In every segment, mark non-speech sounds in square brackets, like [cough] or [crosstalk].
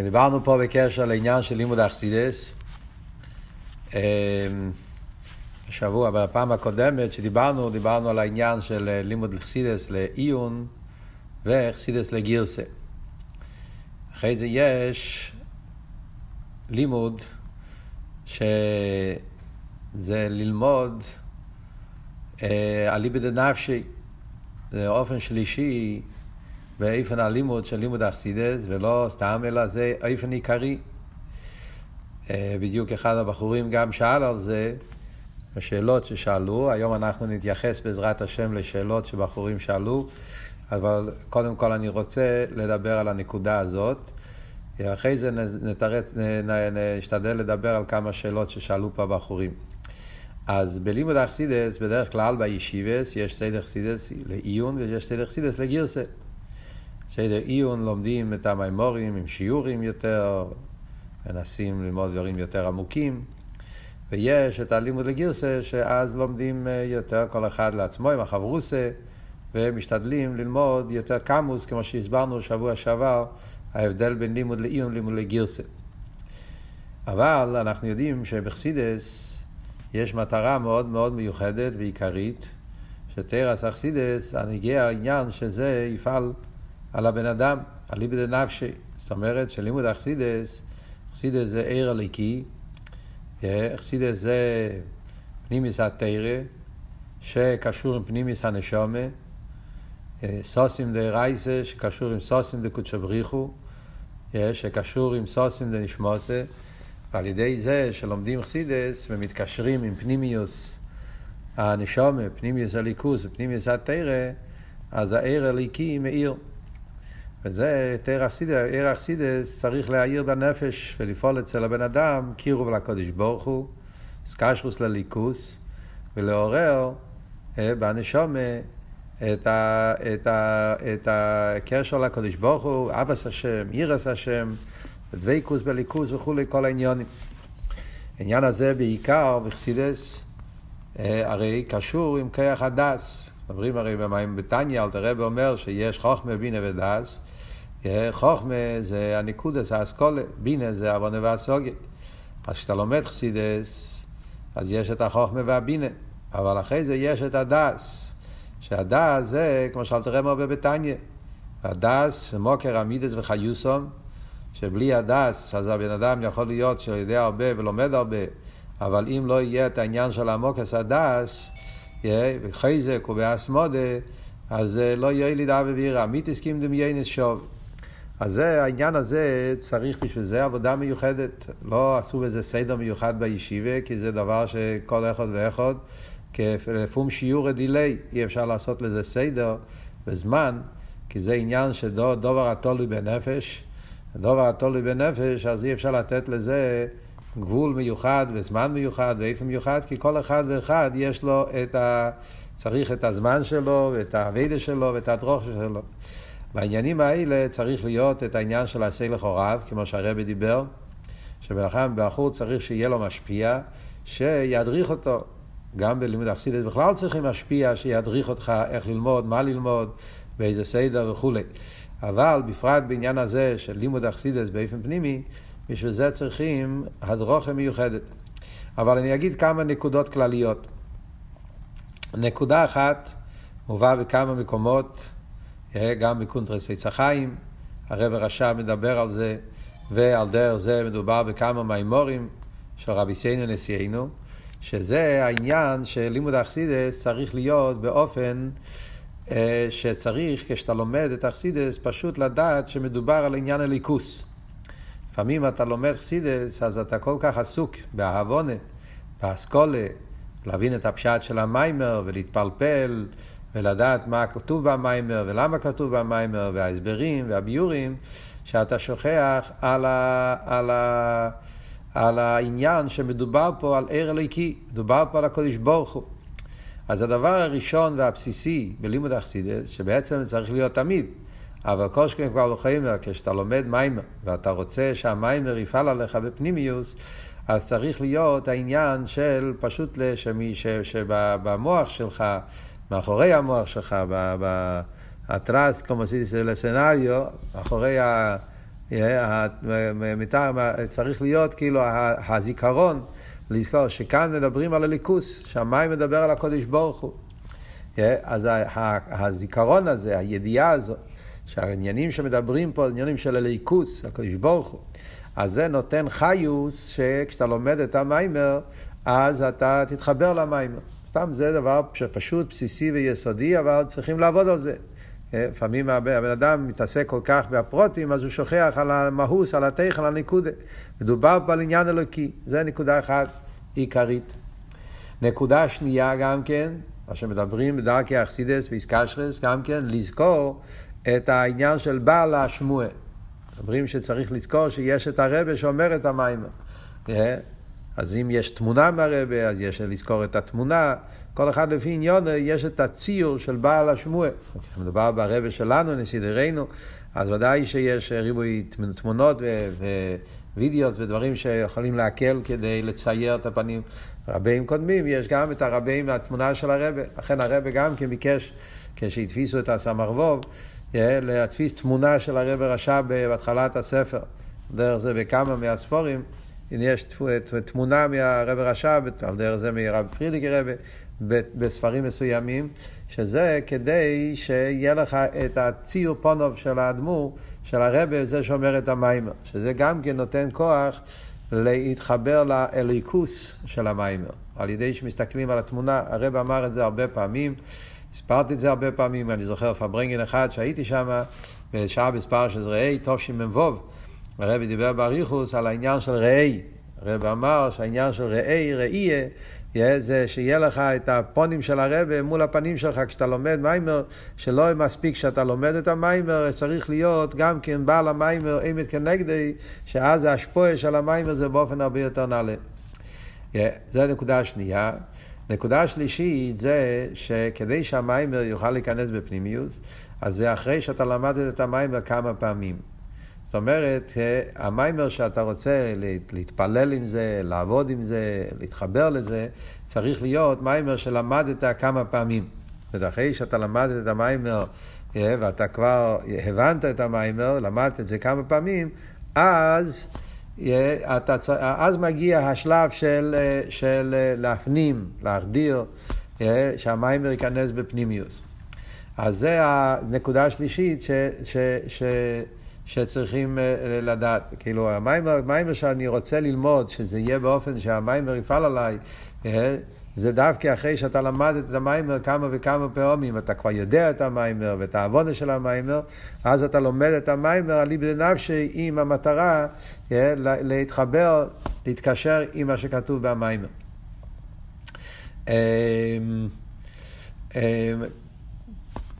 דיברנו פה בקשר לעניין של לימוד אכסידס. השבוע, בפעם הקודמת שדיברנו, דיברנו על העניין של לימוד אכסידס לעיון ואכסידס לגירסה. אחרי זה יש לימוד שזה ללמוד אה, אליבא דנפשי, זה אופן שלישי באופן הלימוד של לימוד אכסידס, ולא סתם, אלא זה אופן עיקרי. אה, בדיוק אחד הבחורים גם שאל על זה, בשאלות ששאלו, היום אנחנו נתייחס בעזרת השם לשאלות שבחורים שאלו, אבל קודם כל אני רוצה לדבר על הנקודה הזאת. אחרי זה נתרץ, נשתדל לדבר על כמה שאלות ששאלו פה הבחורים. אז בלימוד אכסידס, בדרך כלל בישיבס, יש סדר אכסידס לעיון ויש סדר אכסידס לגירסה. סדר עיון לומדים את המימורים עם שיעורים יותר, מנסים ללמוד דברים יותר עמוקים, ויש את הלימוד לגירסה, שאז לומדים אה, יותר כל אחד לעצמו עם החברוסה, ומשתדלים ללמוד יותר קמוס, כמו שהסברנו שבוע שעבר, ההבדל בין לימוד לעיון ללימוד לגירסה. אבל אנחנו יודעים שבחסידס יש מטרה מאוד מאוד מיוחדת ועיקרית, שתרס אכסידס, הנגיע העניין שזה יפעל על הבן אדם, על ליבד נפשי. זאת אומרת שלימוד אכסידס, אכסידס זה עיר הליקי, אכסידס זה פנימיס התרא, שקשור עם פנימיס הנשומה, סוסים דה רייסה, שקשור עם סוסים דה קודשא בריחו, שקשור עם סוסים דה נשמוסה, ועל ידי זה שלומדים חסידס ומתקשרים עם פנימיוס הנשומה, פנימיוס הליכוס ופנימיוס התרא, אז העיר הליקי מאיר. וזה אכסידס, עיר אכסידס צריך להעיר בנפש ולפעול אצל הבן אדם קירוב לקודש ברוך הוא, סקשרוס לליכוס, ולעורר אה, בנשומה את, ה, את, ה, את הקשר לקודש ברוך הוא, אבס השם, עירס השם, דבייקוס בליכוס וכולי, כל העניונים. העניין הזה בעיקר בחסידס, אה, הרי קשור עם כיח הדס. מדברים הרי במים בתניא, אלתר רבי אומר שיש חוכמה, בינה ודס. אה, חוכמה זה הניקודס, האסכולה, בינה זה עוונה והסוגיה. אז כשאתה לומד חסידס, אז יש את החוכמה והבינה, אבל אחרי זה יש את הדס. שהדס זה, כמו שאלתר רבי אומר בבתניא, הדס, מוקר עמידס וחיוסום, שבלי הדס, אז הבן אדם יכול להיות שהוא יודע הרבה ולומד הרבה, אבל אם לא יהיה את העניין של עמוקס הדס, בחזק ובאסמודה, אז לא יהיה לי דאב ובירה. מי תסכים דמיינס שוב. אז זה, העניין הזה, צריך בשביל זה עבודה מיוחדת. לא עשו בזה סדר מיוחד בישיבה, כי זה דבר שכל אחד ואחד, כפום שיעור דיליי, אי אפשר לעשות לזה סדר בזמן, כי זה עניין שדובר התולוי בנפש. הדבר התולוי בנפש, אז אי אפשר לתת לזה גבול מיוחד וזמן מיוחד ואיפה מיוחד, כי כל אחד ואחד יש לו את ה... צריך את הזמן שלו ואת האביידה שלו ואת הדרוך שלו. בעניינים האלה צריך להיות את העניין של עשה לכוריו, כמו שהרבי דיבר, שבלחם בחור צריך שיהיה לו משפיע, שידריך אותו. גם בלימוד אכסידס בכלל צריכים משפיע, שידריך אותך איך ללמוד, מה ללמוד, באיזה סדר וכולי. אבל בפרט בעניין הזה של לימוד אכסידס באופן פנימי, בשביל זה צריכים הדרוכה מיוחדת. אבל אני אגיד כמה נקודות כלליות. נקודה אחת מובא בכמה מקומות, גם בקונטרס עץ החיים, הרב רשע מדבר על זה, ועל דרך זה מדובר בכמה מימורים של רבי סיינו נשיאנו, שזה העניין של לימוד אכסידס צריך להיות באופן אה, שצריך, כשאתה לומד את אכסידס, פשוט לדעת שמדובר על עניין הליכוס. לפעמים אתה לומד חסידס, אז אתה כל כך עסוק באהבונה, באסכולה, להבין את הפשט של המיימר ולהתפלפל ולדעת מה כתוב במיימר ולמה כתוב במיימר וההסברים והביורים, שאתה שוכח על, ה, על, ה, על העניין שמדובר פה על ער אליקי, מדובר פה על הקודש ברוך הוא. אז הדבר הראשון והבסיסי בלימוד אכסידס, שבעצם צריך להיות תמיד, אבל כל שכן כבר לא חיימר, כשאתה לומד מיימר, ואתה רוצה שהמיימר יפעל עליך בפנימיוס, אז צריך להיות העניין של פשוט שבמוח שלך, מאחורי המוח שלך, באטרס, כמו סידיס לסנריו, מאחורי צריך להיות כאילו הזיכרון, לזכור שכאן מדברים על הליכוס, שהמים מדבר על הקודש ברוך הוא. אז הזיכרון הזה, הידיעה הזאת, שהעניינים שמדברים פה, עניינים של הליכוס, הקודש ברוך הוא, אז זה נותן חיוס שכשאתה לומד את המיימר, אז אתה תתחבר למיימר. סתם זה דבר פשוט, בסיסי ויסודי, אבל צריכים לעבוד על זה. אה, לפעמים הבן אדם מתעסק כל כך בפרוטים, אז הוא שוכח על המהוס, על התכן, על הנקודה. מדובר פה על עניין אלוקי, זה נקודה אחת עיקרית. נקודה שנייה גם כן, מה שמדברים בדרכי אכסידס ואיסקשרס, גם כן לזכור את העניין של בעל השמועה. אומרים שצריך לזכור שיש את הרבה שאומר את המיימר. אה, אז אם יש תמונה מהרבה, אז יש לזכור את התמונה. כל אחד לפי עניון יש את הציור של בעל השמועה. מדובר ברבה שלנו, נסידרנו, אז ודאי שיש ריבוי תמונות ווידאוס ודברים שיכולים להקל כדי לצייר את הפנים. רבים קודמים, יש גם את הרבים מהתמונה של הרבה. לכן הרבה גם כן ביקש, כשהתפיסו את הסמ"ר ווב, להדפיס תמונה של הרבה רשע בהתחלת הספר. דרך זה בכמה מהספורים, יש תמונה מהרב רשע, על דרך זה מרב פרידיק רבה, בספרים מסוימים, שזה כדי שיהיה לך את הציור פונוב של האדמו"ר, של הרבה, זה שאומר את המיימר, שזה גם כן נותן כוח להתחבר לאליקוס של המיימר, על ידי שמסתכלים על התמונה, הרב אמר את זה הרבה פעמים, הסברתי את זה הרבה פעמים, אני זוכר פברנגן אחד שהייתי שם, בשעה בספר של ראי, תשמ"ו, הרבי דיבר באריכוס על העניין של ראי. הרבי אמר שהעניין של ראי, ראייה, זה שיהיה לך את הפונים של הרבי מול הפנים שלך כשאתה לומד מיימר, שלא מספיק שאתה לומד את המיימר, צריך להיות גם כן בעל המיימר אימת כנגדי, שאז ההשפועה של המיימר זה באופן הרבה יותר נעלה. זו הנקודה השנייה. נקודה שלישית זה שכדי שהמיימר יוכל להיכנס בפנימיוס, אז זה אחרי שאתה למדת את המיימר כמה פעמים. זאת אומרת, המיימר שאתה רוצה להתפלל עם זה, לעבוד עם זה, להתחבר לזה, צריך להיות מיימר שלמדת כמה פעמים. ואחרי שאתה למדת את המיימר ואתה כבר הבנת את המיימר, למדת את זה כמה פעמים, אז, אתה, אז מגיע השלב של, של להפנים, להחדיר, שהמיימר ייכנס בפנימיוס. אז זה הנקודה השלישית ש... ש, ש שצריכים אה, לדעת. כאילו, המיימר, המיימר שאני רוצה ללמוד, שזה יהיה באופן שהמיימר יפעל עליי, אה, זה דווקא אחרי שאתה למדת את המיימר כמה וכמה פעמים, אתה כבר יודע את המיימר ואת העוונה של המיימר, אז אתה לומד את המיימר על ליבד נפשי עם המטרה אה, להתחבר, להתקשר עם מה שכתוב במיימר.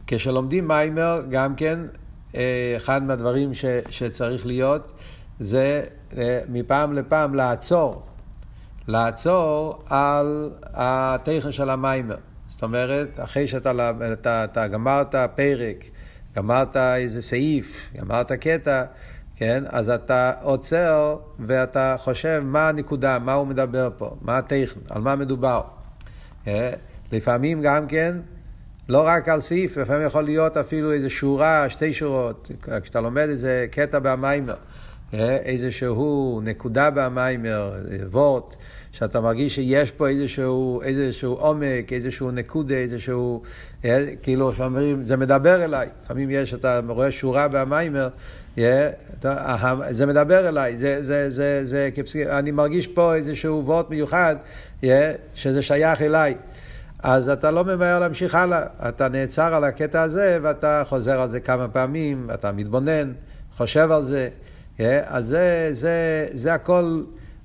כשלומדים מיימר, גם כן אחד מהדברים ש, שצריך להיות זה אה, מפעם לפעם לעצור, לעצור על התכן של המיימר. זאת אומרת, אחרי שאתה אתה, אתה גמרת פרק, גמרת איזה סעיף, גמרת קטע, כן? אז אתה עוצר ואתה חושב מה הנקודה, מה הוא מדבר פה, מה הטכן, על מה מדובר. אה, לפעמים גם כן לא רק על סעיף, לפעמים יכול להיות אפילו איזה שורה, שתי שורות, כשאתה לומד איזה קטע במיימר, אה, איזשהו נקודה במיימר, וורט, שאתה מרגיש שיש פה איזשהו, איזשהו עומק, איזשהו נקודה, איזשהו, אה, כאילו שאומרים, זה מדבר אליי. לפעמים יש, אתה רואה שורה במיימר, אה, זה מדבר אליי, זה, זה, זה, זה, אני מרגיש פה איזשהו וורט מיוחד, שזה שייך אליי. אז אתה לא ממהר להמשיך הלאה, אתה נעצר על הקטע הזה ואתה חוזר על זה כמה פעמים, אתה מתבונן, חושב על זה. אה, אז זה, זה, זה הכל,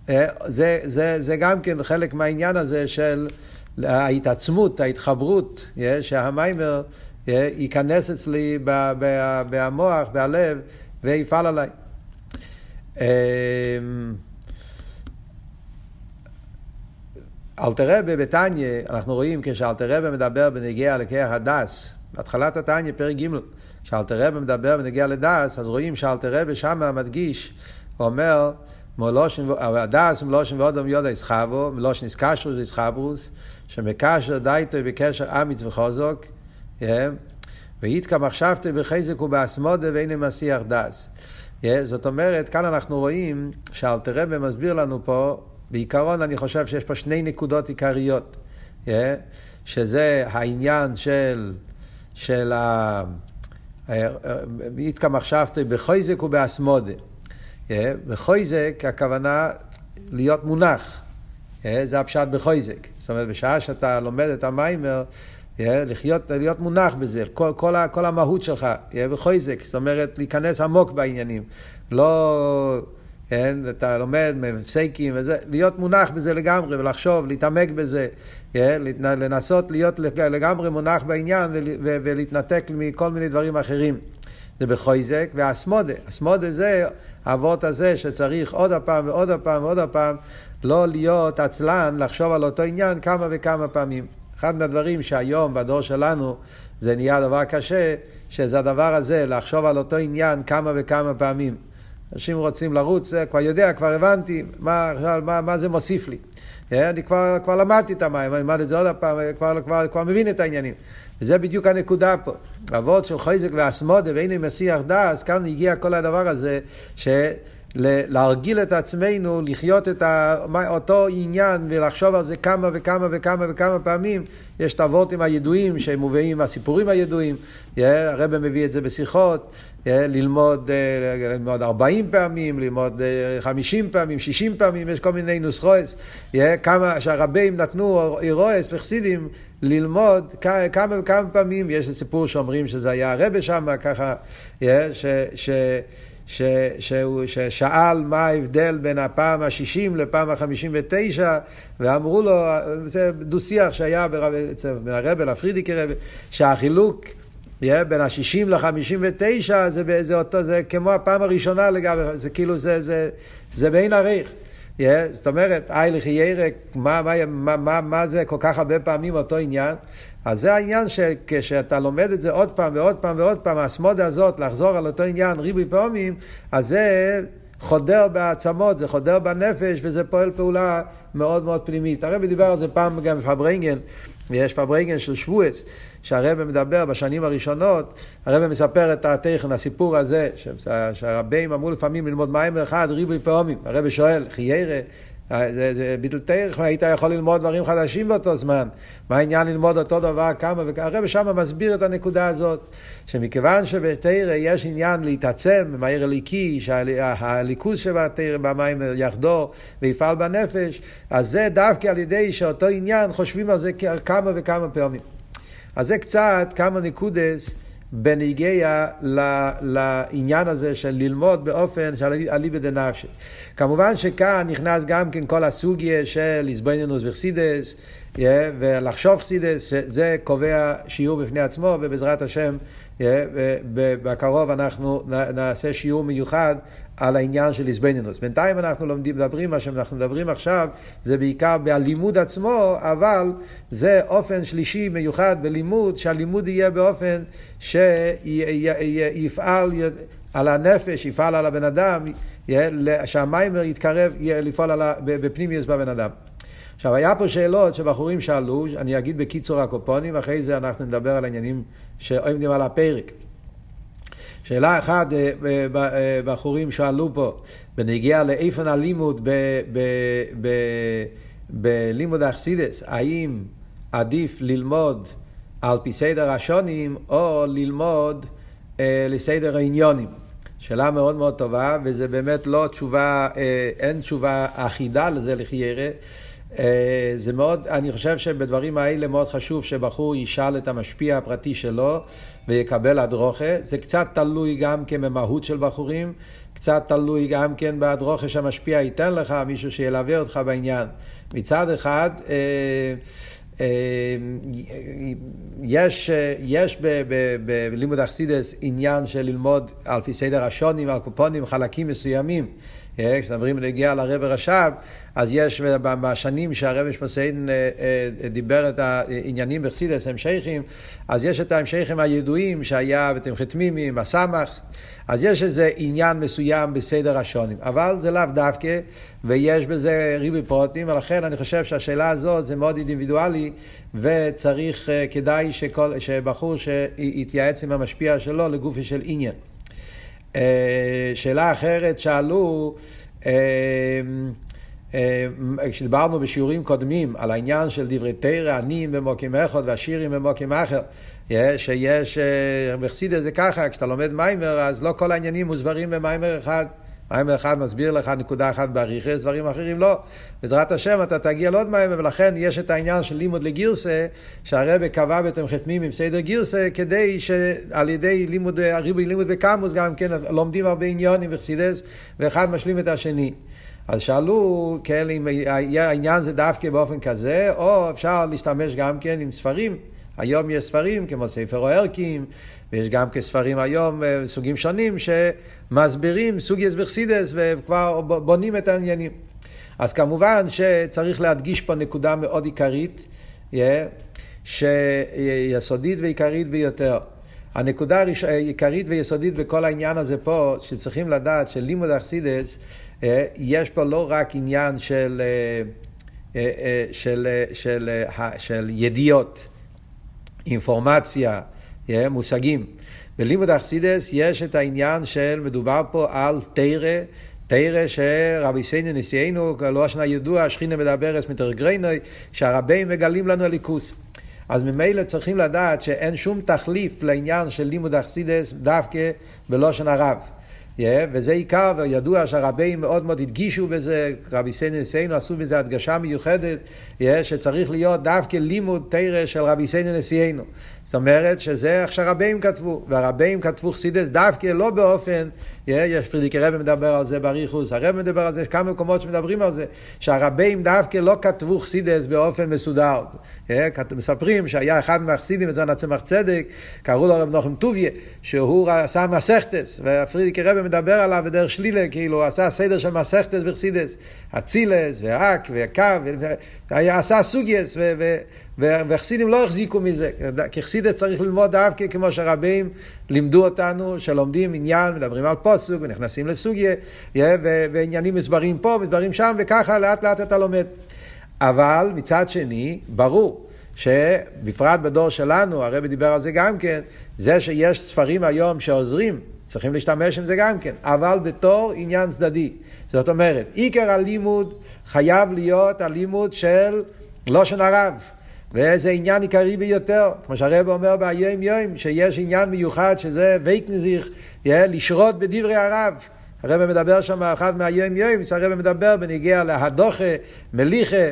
אה, זה, זה, זה גם כן חלק מהעניין הזה של ההתעצמות, ההתחברות, אה, שהמיימר ייכנס אצלי במוח, בלב, ויפעל עליי. אלתרבה בתניא, אנחנו רואים כשאלתרבה מדבר בנגיע לכיח הדס, בהתחלת התניא, פרק ג', כשאלתרבה מדבר בנגיע לדס, אז רואים שאלתרבה שם מדגיש, הוא אומר, הדס מלושן ואודם יודו יסחבו, מלושן איסקשרוס ויסחברוס, שמקשר דייטו בקשר אמיץ וחוזוק, ויתקע מחשבתו בחזק ובאסמודה ואין מסיח דס. זאת אומרת, כאן אנחנו רואים שאלתרבה מסביר לנו פה, בעיקרון אני חושב שיש פה שני נקודות עיקריות, שזה העניין של, של ה... איתקא מחשבתי בחויזק ובאסמודה. בחויזק הכוונה להיות מונח, זה הפשט בחויזק. זאת אומרת, בשעה שאתה לומד את המיימר, לחיות, להיות מונח בזה, כל, כל, כל המהות שלך, בחויזק, זאת אומרת, להיכנס עמוק בעניינים. לא, כן, אתה לומד מפסקים וזה, להיות מונח בזה לגמרי ולחשוב, להתעמק בזה, כן, לנסות להיות לגמרי מונח בעניין ולהתנתק מכל מיני דברים אחרים. זה בחויזק, והאסמודה, אסמודה זה האבות הזה שצריך עוד הפעם ועוד הפעם ועוד הפעם לא להיות עצלן, לחשוב על אותו עניין כמה וכמה פעמים. אחד מהדברים שהיום בדור שלנו זה נהיה דבר קשה, שזה הדבר הזה, לחשוב על אותו עניין כמה וכמה פעמים. אנשים רוצים לרוץ, כבר יודע, כבר הבנתי, מה, מה, מה זה מוסיף לי. אה, אני כבר, כבר למדתי את המים, אני אלמד את זה עוד פעם, כבר, כבר, כבר מבין את העניינים. וזה בדיוק הנקודה פה. אבות של חויזק ואסמודה והנה מסיח דס, כאן הגיע כל הדבר הזה, ש... להרגיל את עצמנו לחיות את אותו עניין ולחשוב על זה כמה וכמה וכמה וכמה פעמים. יש את האבותים הידועים שהם מובאים, הסיפורים הידועים, הרב מביא את זה בשיחות, ללמוד, אה, ללמוד 40 פעמים, ללמוד 50 אה, פעמים, 60 פעמים, יש כל מיני נוסחוס, כמה שהרבים נתנו אירועס לחסידים ללמוד כמה וכמה פעמים, יש סיפור שאומרים שזה היה הרבה שם, ככה, ש... ש ש, שהוא, ששאל מה ההבדל בין הפעם השישים לפעם החמישים ותשע, ואמרו לו, זה דו-שיח שהיה בין הרבי לפרידיקי רבי, שהחילוק בין השישים לחמישים ותשע זה, זה, אותו, זה כמו הפעם הראשונה לגבי, זה כאילו, זה, זה, זה בין עריך. Yeah, זאת אומרת, אייליך ירק, מה, מה, מה, מה, מה זה כל כך הרבה פעמים אותו עניין? אז זה העניין שכשאתה לומד את זה עוד פעם ועוד פעם ועוד פעם, הסמודה הזאת, לחזור על אותו עניין ריבוי פעמים, אז זה חודר בעצמות, זה חודר בנפש, וזה פועל פעולה מאוד מאוד פנימית. הרבי דיבר על זה פעם גם בפברנגן, ויש פברנגן של שבועס, שהרבי מדבר בשנים הראשונות, הרבי מספר את הטכן, הסיפור הזה, שהרבים אמרו לפעמים ללמוד מים אחד, ריבוי פעמים. הרבי שואל, חיירה, זה, זה ביטל תרח, היית יכול ללמוד דברים חדשים באותו זמן. מה העניין ללמוד אותו דבר כמה וכמה? הרב שם מסביר את הנקודה הזאת, שמכיוון שבתרא יש עניין להתעצם במהיר הליקי, שהליכוז שבתרא במים יחדור ויפעל בנפש, אז זה דווקא על ידי שאותו עניין חושבים על זה כמה וכמה פעמים. אז זה קצת כמה נקודס. בניגיע לעניין הזה של ללמוד באופן של אליבא דנפשי. כמובן שכאן נכנס גם כן כל הסוגיה של איזבנינוס וחסידס, ולחשוב חסידס, שזה קובע שיעור בפני עצמו, ובעזרת השם בקרוב אנחנו נעשה שיעור מיוחד על העניין של איזבנינוס. בינתיים אנחנו לומדים, מדברים, מה שאנחנו מדברים עכשיו זה בעיקר בלימוד עצמו, אבל זה אופן שלישי מיוחד בלימוד, שהלימוד יהיה באופן שיפעל על הנפש, יפעל על הבן אדם, שהמיימר יתקרב, לפעול בפנימיוס בבן אדם. עכשיו, היה פה שאלות שבחורים שאלו, אני אגיד בקיצור הקופונים, אחרי זה אנחנו נדבר על העניינים שעומדים על הפרק. שאלה אחת, אה, אה, בחורים שאלו פה, בנגיע לאיפן הלימוד בלימוד אכסידס, האם עדיף ללמוד על פי סדר השונים או ללמוד אה, לסדר העניונים? שאלה מאוד מאוד טובה, וזה באמת לא תשובה, אה, אין תשובה אחידה לזה לחיירה. אה, זה מאוד, אני חושב שבדברים האלה מאוד חשוב שבחור ישאל את המשפיע הפרטי שלו ויקבל הדרוכה. זה קצת תלוי גם כן במהות של בחורים, קצת תלוי גם כן בהדרוכה שהמשפיע ייתן לך, מישהו שילווה אותך בעניין. מצד אחד, אה, אה, יש, יש בלימוד אכסידס עניין של ללמוד על פי סדר השונים, על קופונים, חלקים מסוימים. כשמדברים להגיע לרב רש"ב, אז יש בשנים שהרב משפסיין אה, אה, דיבר את העניינים בחסידס, המשכים, אז יש את ההמשכים הידועים שהיה בתמחי תמימים, הסמ"כס, אז יש איזה עניין מסוים בסדר השונים, אבל זה לאו דווקא, ויש בזה ריבי פרוטים, ולכן אני חושב שהשאלה הזאת זה מאוד אינדיבידואלי, וצריך, אה, כדאי שכל, שבחור שיתייעץ עם המשפיע שלו לגופי של עניין. שאלה אחרת שאלו, כשדיברנו בשיעורים קודמים על העניין של דברי תרא, עניים במוקים אחד והשירים במוקים אחר, שיש, בחסידס זה ככה, כשאתה לומד מיימר, אז לא כל העניינים מוסברים במיימר אחד. מיימר אחד מסביר לך נקודה אחת באריכס, דברים אחרים לא. בעזרת השם אתה תגיע לעוד מיימר, ולכן יש את העניין של לימוד לגירסה, שהרבא קבע בתמחת חתמים עם סדר גירסה, כדי שעל ידי לימוד, ריבוי לימוד בקמוס גם כן לומדים הרבה עניונים בחסידס, ואחד משלים את השני. אז שאלו, כן, אם העניין זה דווקא באופן כזה, או אפשר להשתמש גם כן עם ספרים. היום יש ספרים כמו ספר או ערכים, ויש גם כספרים היום אה, סוגים שונים שמסבירים סוגי אסברסידס וכבר בונים את העניינים. אז כמובן שצריך להדגיש פה נקודה מאוד עיקרית, שיסודית ועיקרית ביותר. הנקודה העיקרית ויסודית בכל העניין הזה פה, שצריכים לדעת שלימוד אכסידס, אה, יש פה לא רק עניין של, אה, של, של, של, של ידיעות, אינפורמציה, מושגים. בלימוד אכסידס יש את העניין של, מדובר פה על תרא, תרא שרבי סיינו נשיאנו, לא השנה ידוע, שכינה מדברס מתרגרינוי, שהרבים מגלים לנו הליכוס. אז ממילא צריכים לדעת שאין שום תחליף לעניין של לימוד אכסידס דווקא בלושן הרב. Yeah, וזה עיקר, וידוע שהרבים מאוד מאוד הדגישו בזה, רבי סיינו נשיאנו עשו בזה הדגשה מיוחדת, yeah, שצריך להיות דווקא לימוד תרא של רבי סיינו נשיאנו. זאת אומרת שזה איך שהרבים כתבו, והרבים כתבו חסידס דווקא לא באופן, יש פרידיקי רבי מדבר על זה בריחוס, הרב מדבר על זה, כמה מקומות שמדברים על זה, שהרבים דווקא לא כתבו חסידס באופן מסודר. מספרים שהיה אחד מהחסידים בזמן הצמח צדק, קראו לו רב נוחם טוביה, שהוא עשה מסכתס, ופרידיקי רבי מדבר עליו בדרך שלילה, כאילו הוא עשה סדר של מסכתס בחסידס, אצילס, ואק, וקו, עשה סוגייס, וחסידים לא החזיקו מזה, כי חסידס צריך ללמוד דווקא כמו שרבים לימדו אותנו, שלומדים עניין, מדברים על פוסוק ונכנסים לסוגיה, ועניינים מסברים פה, מסברים שם, וככה לאט לאט אתה לומד. אבל מצד שני, ברור שבפרט בדור שלנו, הרבי דיבר על זה גם כן, זה שיש ספרים היום שעוזרים, צריכים להשתמש עם זה גם כן, אבל בתור עניין צדדי. זאת אומרת, עיקר הלימוד חייב להיות הלימוד של לושן הרב. וזה עניין עיקרי ביותר, כמו שהרב אומר ביום יום, שיש עניין מיוחד שזה וייקנזיך, לשרות בדברי הרב. הרב מדבר שם אחד מהיום יום, הרב מדבר בניגיע להדוכה, מליכה,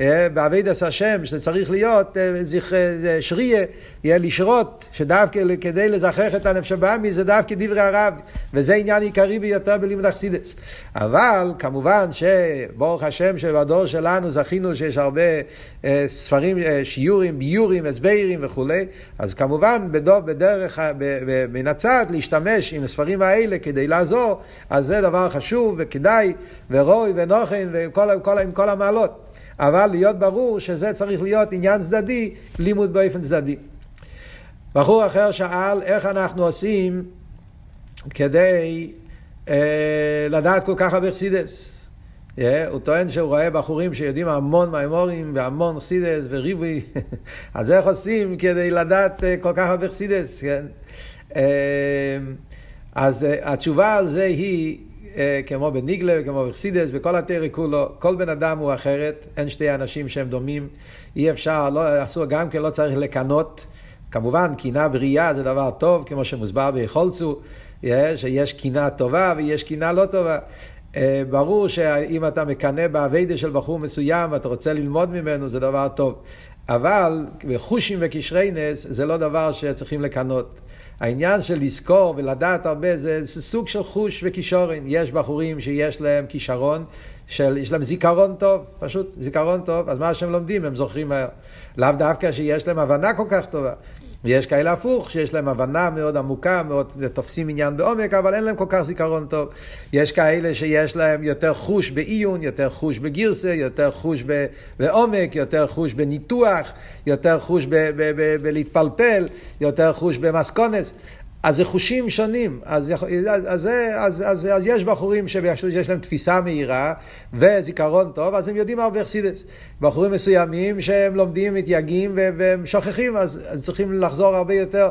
אה, בעבידת השם, שצריך להיות אה, אה, שריה, יהיה לשרות, שדווקא כדי לזכח את הנפש הבאמי זה דווקא דברי הרב, וזה עניין עיקרי ביותר בלימוד אכסידס. אבל כמובן שברוך השם שבדור שלנו זכינו שיש הרבה ספרים, שיעורים, ביורים, הסברים וכולי, אז כמובן בדור, בדרך, מן הצד להשתמש עם הספרים האלה כדי לעזור, אז זה דבר חשוב וכדאי, ורוי ונוכן וכל כל, כל המעלות. אבל להיות ברור שזה צריך להיות עניין צדדי, לימוד באופן צדדי. בחור אחר שאל איך אנחנו עושים כדי אה, לדעת כל כך הרבה חסידס. Yeah, הוא טוען שהוא רואה בחורים שיודעים המון מימורים והמון חסידס וריבוי, [laughs] אז איך עושים כדי לדעת uh, כל כך הרבה חסידס, כן? Uh, אז uh, התשובה על זה היא אה, כמו בניגלה, כמו בחסידס, בכל התרא כולו, כל בן אדם הוא אחרת, אין שתי אנשים שהם דומים, אי אפשר, לא, אסור גם כן, לא צריך לקנות. כמובן, קינה בריאה זה דבר טוב, כמו שמוסבר ביכולצו, אה, שיש קינה טובה ויש קינה לא טובה. אה, ברור שאם אתה מקנא באביידה של בחור מסוים ואתה רוצה ללמוד ממנו, זה דבר טוב. אבל בחושים וקשרי נס זה לא דבר שצריכים לקנות. העניין של לזכור ולדעת הרבה זה, זה סוג של חוש וכישורן. יש בחורים שיש להם כישרון, של, יש להם זיכרון טוב, פשוט זיכרון טוב, אז מה שהם לומדים הם זוכרים מהר. לאו דווקא שיש להם הבנה כל כך טובה. ויש כאלה הפוך, שיש להם הבנה מאוד עמוקה, מאוד תופסים עניין בעומק, אבל אין להם כל כך זיכרון טוב. יש כאלה שיש להם יותר חוש בעיון, יותר חוש בגירסה, יותר חוש בעומק, יותר חוש בניתוח, יותר חוש בלהתפלפל, יותר חוש במסקונס. אז זה חושים שונים. אז, אז, אז, אז, אז, אז יש בחורים שיש להם תפיסה מהירה וזיכרון טוב, אז הם יודעים הרבה חסידס. בחורים מסוימים שהם לומדים, מתייגעים והם שוכחים, אז צריכים לחזור הרבה יותר.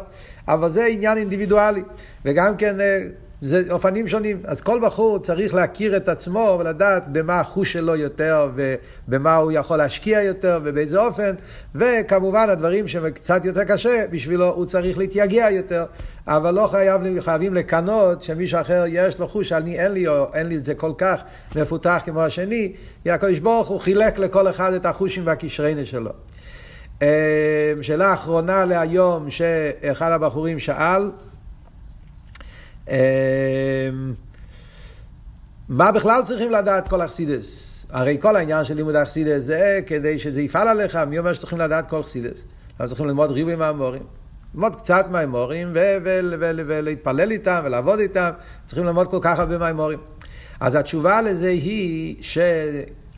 אבל זה עניין אינדיבידואלי. וגם כן, אה, זה אופנים שונים. אז כל בחור צריך להכיר את עצמו ולדעת במה החוש שלו יותר ובמה הוא יכול להשקיע יותר ובאיזה אופן, וכמובן הדברים שקצת יותר קשה, בשבילו הוא צריך להתייגע יותר, אבל לא חייב, חייבים לקנות שמישהו אחר יש לו חוש, אני אין לי, או אין לי את זה כל כך מפותח כמו השני, הקדוש ברוך הוא חילק לכל אחד את החושים והקשריינה שלו. אה, שאלה אחרונה להיום שאחד הבחורים שאל, מה בכלל צריכים לדעת כל אכסידס? הרי כל העניין של לימוד אכסידס זה כדי שזה יפעל עליך, מי אומר שצריכים לדעת כל אכסידס? אנחנו צריכים ללמוד ריבוי מהמורים. ללמוד קצת מהמורים ולהתפלל איתם ולעבוד איתם, צריכים ללמוד כל כך הרבה מהמורים. אז התשובה לזה היא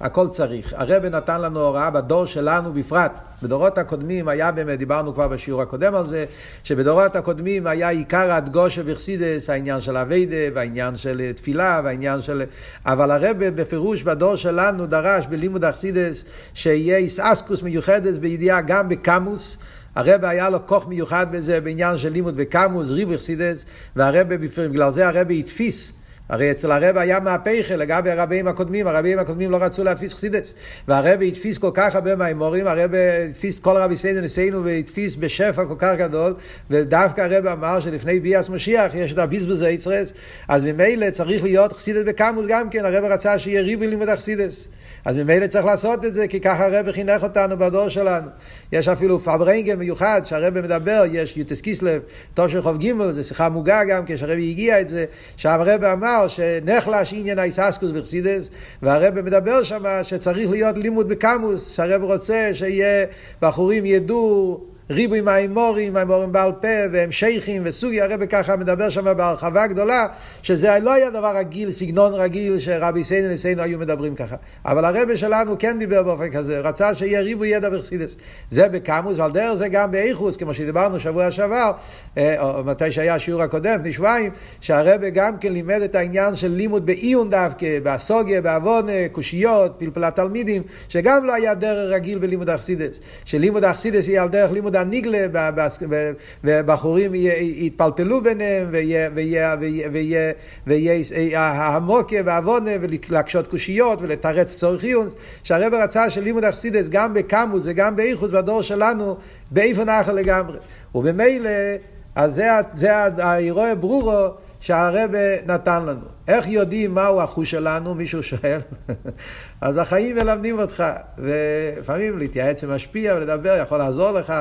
שהכל צריך. הרב נתן לנו הוראה בדור שלנו בפרט. בדורות הקודמים היה באמת, דיברנו כבר בשיעור הקודם על זה, שבדורות הקודמים היה עיקר הדגושה וכסידס, העניין של אביידה והעניין של תפילה והעניין של... אבל הרב בפירוש בדור שלנו דרש בלימוד אכסידס שיהיה איסאסקוס מיוחדת בידיעה גם בקמוס. הרב היה לו כוח מיוחד בזה בעניין של לימוד בקמוס, ריבו אכסידס, והרב, בגלל זה הרב התפיס הרי אצל הרב היה מהפכה לגבי הרבים הקודמים, הרבים הקודמים לא רצו להתפיס חסידס. והרב התפיס כל כך הרבה מהאמורים, הרב התפיס כל רבי סיידן ניסינו והתפיס בשפע כל כך גדול, ודווקא הרב אמר שלפני ביאס משיח יש את הביזבוז היצרס, אז ממילא צריך להיות חסידס בקמוס גם כן, הרב רצה שיהיה ריבי לימוד החסידס. אז ממילא צריך לעשות את זה, כי ככה הרב חינך אותנו בדור שלנו. יש אפילו פברנגל מיוחד, שהרב מדבר, יש יוטס קיסלב, תושן חוב גימל, זו שיחה מוגה גם, כשהרב הגיע את זה, שהרב אמר שנחלש עניין האיססקוס וחסידס, והרב מדבר שם שצריך להיות לימוד בקמוס, שהרב רוצה שיהיה, בחורים ידעו ריבוי מהאמורים, מהאמורים בעל פה, והם שייכים וסוגי, הרב ככה מדבר שם בהרחבה גדולה, שזה לא היה דבר רגיל, סגנון רגיל, שרבי סיינו ניסינו היו מדברים ככה. אבל הרב שלנו כן דיבר באופן כזה, רצה שיהיה ריבוי ידע וחסידס. זה בקמוס, ועל דרך זה גם באיכוס, כמו שדיברנו שבוע שעבר, אה, או מתי שהיה השיעור הקודם, לפני שבועיים, שהרבה גם כן לימד את העניין של לימוד בעיון דווקא, באסוגיה, בעוון, קושיות, פלפלת תלמידים, שגם לא היה דרך רגיל בלימוד אכסידס. שלימוד אכסידס יהיה על דרך לימוד הניגלה, ובחורים יתפלפלו ביניהם, ויהיה המוקה והעוונה, ולהקשות קושיות, ולתרץ צורך עיון, שהרבה רצה שלימוד אכסידס גם בקמוס וגם באיכוס בדור שלנו, באיפה נחל לגמרי. וממילא אז זה האירוע ברורו שהרבא נתן לנו. איך יודעים מהו החוש שלנו? מישהו שואל. [laughs] אז החיים מלמדים אותך, ולפעמים להתייעץ שמשפיע ולדבר יכול לעזור לך.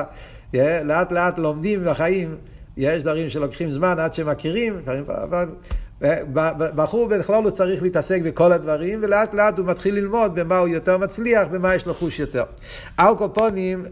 לאט לאט לומדים בחיים, יש דברים שלוקחים זמן עד שמכירים, אבל בחור בכלל הוא צריך להתעסק בכל הדברים, ולאט לאט הוא מתחיל ללמוד במה הוא יותר מצליח, במה יש לו חוש יותר. על כל פונים,